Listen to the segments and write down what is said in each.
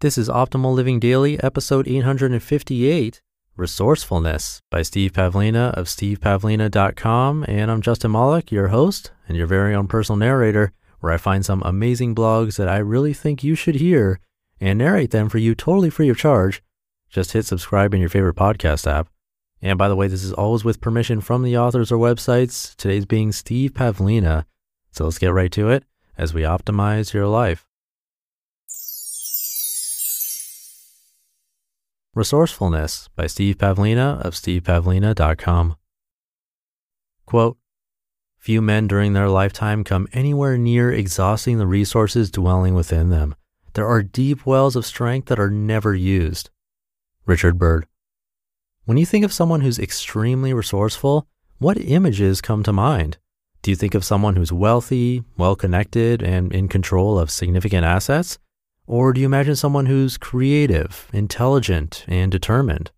This is Optimal Living Daily, episode 858 Resourcefulness by Steve Pavlina of stevepavlina.com. And I'm Justin Malik, your host and your very own personal narrator, where I find some amazing blogs that I really think you should hear and narrate them for you totally free of charge. Just hit subscribe in your favorite podcast app. And by the way, this is always with permission from the authors or websites, today's being Steve Pavlina. So let's get right to it as we optimize your life. Resourcefulness by Steve Pavlina of stevepavlina.com. Quote, Few men during their lifetime come anywhere near exhausting the resources dwelling within them. There are deep wells of strength that are never used. Richard Byrd. When you think of someone who's extremely resourceful, what images come to mind? Do you think of someone who's wealthy, well connected, and in control of significant assets? Or do you imagine someone who's creative, intelligent, and determined?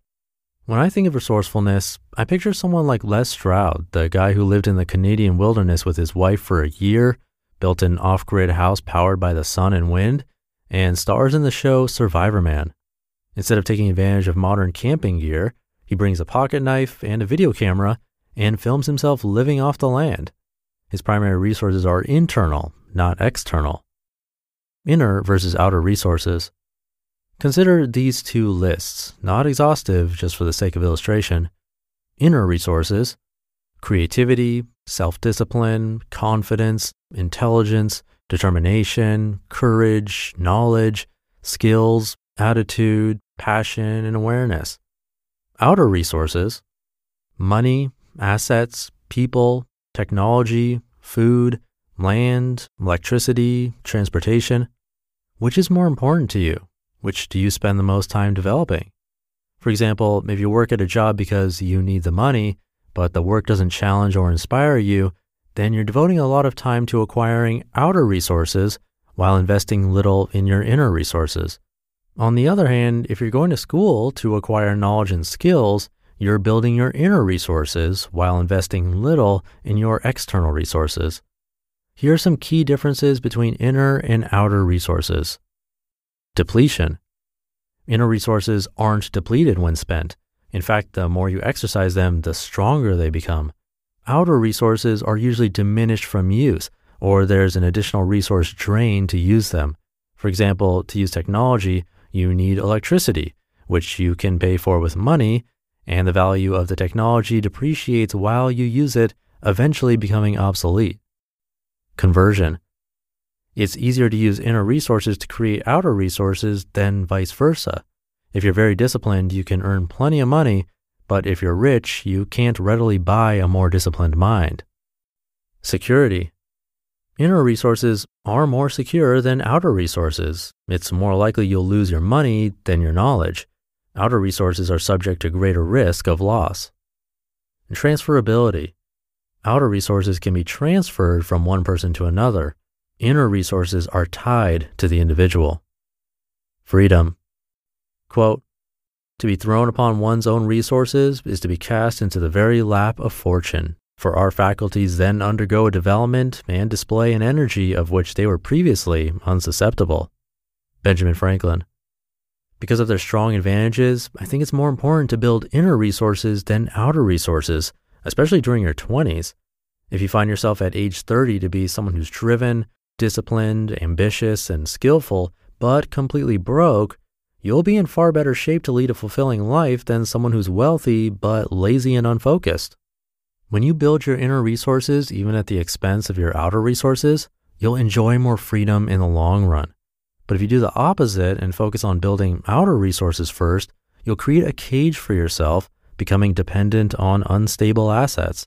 When I think of resourcefulness, I picture someone like Les Stroud, the guy who lived in the Canadian wilderness with his wife for a year, built an off grid house powered by the sun and wind, and stars in the show Survivorman. Instead of taking advantage of modern camping gear, he brings a pocket knife and a video camera and films himself living off the land. His primary resources are internal, not external. Inner versus outer resources. Consider these two lists, not exhaustive just for the sake of illustration. Inner resources, creativity, self discipline, confidence, intelligence, determination, courage, knowledge, skills, attitude, passion, and awareness. Outer resources, money, assets, people, technology, food, land, electricity, transportation. Which is more important to you? Which do you spend the most time developing? For example, if you work at a job because you need the money, but the work doesn't challenge or inspire you, then you're devoting a lot of time to acquiring outer resources while investing little in your inner resources. On the other hand, if you're going to school to acquire knowledge and skills, you're building your inner resources while investing little in your external resources. Here are some key differences between inner and outer resources. Depletion. Inner resources aren't depleted when spent. In fact, the more you exercise them, the stronger they become. Outer resources are usually diminished from use, or there's an additional resource drain to use them. For example, to use technology, you need electricity, which you can pay for with money, and the value of the technology depreciates while you use it, eventually becoming obsolete. Conversion. It's easier to use inner resources to create outer resources than vice versa. If you're very disciplined, you can earn plenty of money, but if you're rich, you can't readily buy a more disciplined mind. Security. Inner resources are more secure than outer resources. It's more likely you'll lose your money than your knowledge. Outer resources are subject to greater risk of loss. Transferability. Outer resources can be transferred from one person to another. Inner resources are tied to the individual. Freedom. Quote, to be thrown upon one's own resources is to be cast into the very lap of fortune, for our faculties then undergo a development and display an energy of which they were previously unsusceptible. Benjamin Franklin. Because of their strong advantages, I think it's more important to build inner resources than outer resources, especially during your 20s. If you find yourself at age 30 to be someone who's driven, disciplined, ambitious, and skillful, but completely broke, you'll be in far better shape to lead a fulfilling life than someone who's wealthy but lazy and unfocused. When you build your inner resources, even at the expense of your outer resources, you'll enjoy more freedom in the long run. But if you do the opposite and focus on building outer resources first, you'll create a cage for yourself, becoming dependent on unstable assets.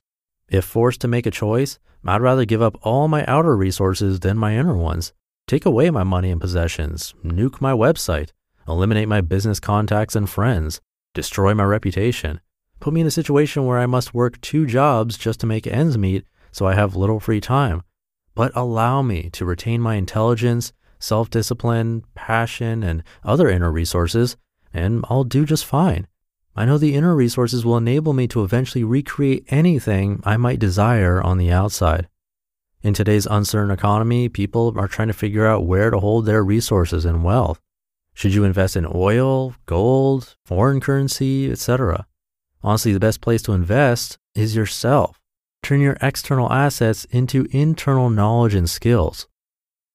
If forced to make a choice, I'd rather give up all my outer resources than my inner ones. Take away my money and possessions, nuke my website, eliminate my business contacts and friends, destroy my reputation, put me in a situation where I must work two jobs just to make ends meet so I have little free time. But allow me to retain my intelligence self discipline, passion, and other inner resources, and I'll do just fine. I know the inner resources will enable me to eventually recreate anything I might desire on the outside. In today's uncertain economy, people are trying to figure out where to hold their resources and wealth. Should you invest in oil, gold, foreign currency, etc.? Honestly, the best place to invest is yourself. Turn your external assets into internal knowledge and skills.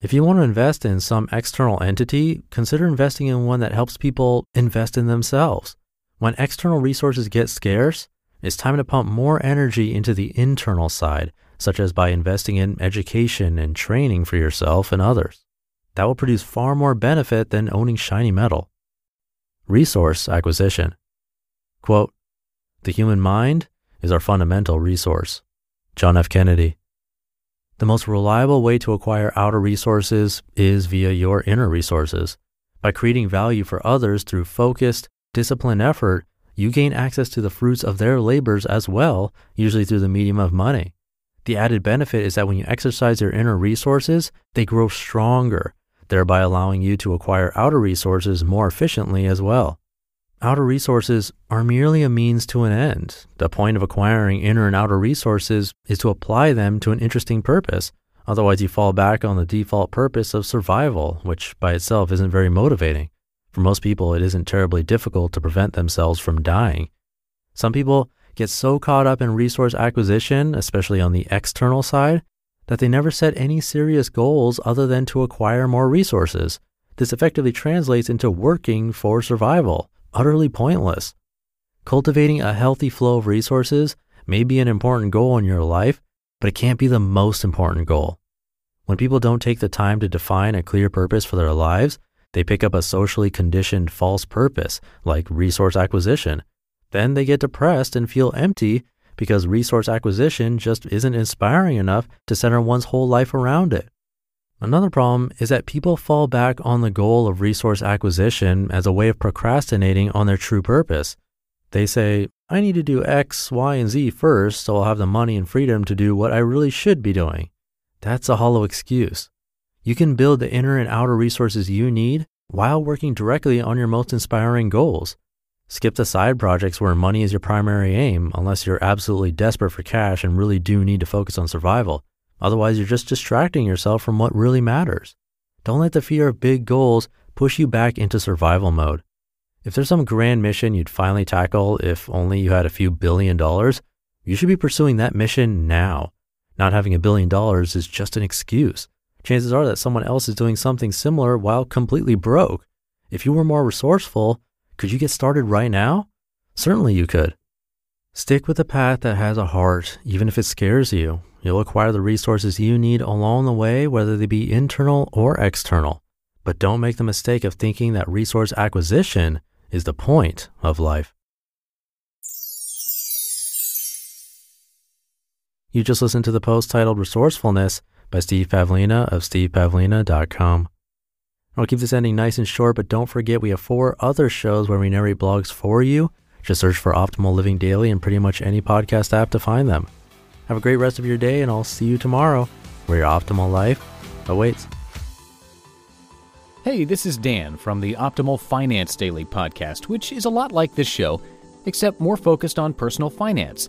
If you want to invest in some external entity, consider investing in one that helps people invest in themselves. When external resources get scarce, it's time to pump more energy into the internal side, such as by investing in education and training for yourself and others that will produce far more benefit than owning shiny metal. Resource acquisition. Quote, the human mind is our fundamental resource. John F. Kennedy. The most reliable way to acquire outer resources is via your inner resources. By creating value for others through focused, disciplined effort, you gain access to the fruits of their labors as well, usually through the medium of money. The added benefit is that when you exercise your inner resources, they grow stronger, thereby allowing you to acquire outer resources more efficiently as well. Outer resources are merely a means to an end. The point of acquiring inner and outer resources is to apply them to an interesting purpose. Otherwise, you fall back on the default purpose of survival, which by itself isn't very motivating. For most people, it isn't terribly difficult to prevent themselves from dying. Some people get so caught up in resource acquisition, especially on the external side, that they never set any serious goals other than to acquire more resources. This effectively translates into working for survival, utterly pointless. Cultivating a healthy flow of resources may be an important goal in your life, but it can't be the most important goal. When people don't take the time to define a clear purpose for their lives, they pick up a socially conditioned false purpose, like resource acquisition. Then they get depressed and feel empty because resource acquisition just isn't inspiring enough to center one's whole life around it. Another problem is that people fall back on the goal of resource acquisition as a way of procrastinating on their true purpose. They say, I need to do X, Y, and Z first so I'll have the money and freedom to do what I really should be doing. That's a hollow excuse. You can build the inner and outer resources you need while working directly on your most inspiring goals. Skip the side projects where money is your primary aim unless you're absolutely desperate for cash and really do need to focus on survival. Otherwise, you're just distracting yourself from what really matters. Don't let the fear of big goals push you back into survival mode. If there's some grand mission you'd finally tackle if only you had a few billion dollars, you should be pursuing that mission now. Not having a billion dollars is just an excuse. Chances are that someone else is doing something similar while completely broke. If you were more resourceful, could you get started right now? Certainly you could. Stick with the path that has a heart, even if it scares you. You'll acquire the resources you need along the way, whether they be internal or external. But don't make the mistake of thinking that resource acquisition is the point of life. You just listened to the post titled Resourcefulness by Steve Pavlina of stevepavlina.com. I'll keep this ending nice and short, but don't forget we have four other shows where we narrate blogs for you. Just search for Optimal Living Daily in pretty much any podcast app to find them. Have a great rest of your day, and I'll see you tomorrow where your optimal life awaits. Hey, this is Dan from the Optimal Finance Daily podcast, which is a lot like this show, except more focused on personal finance.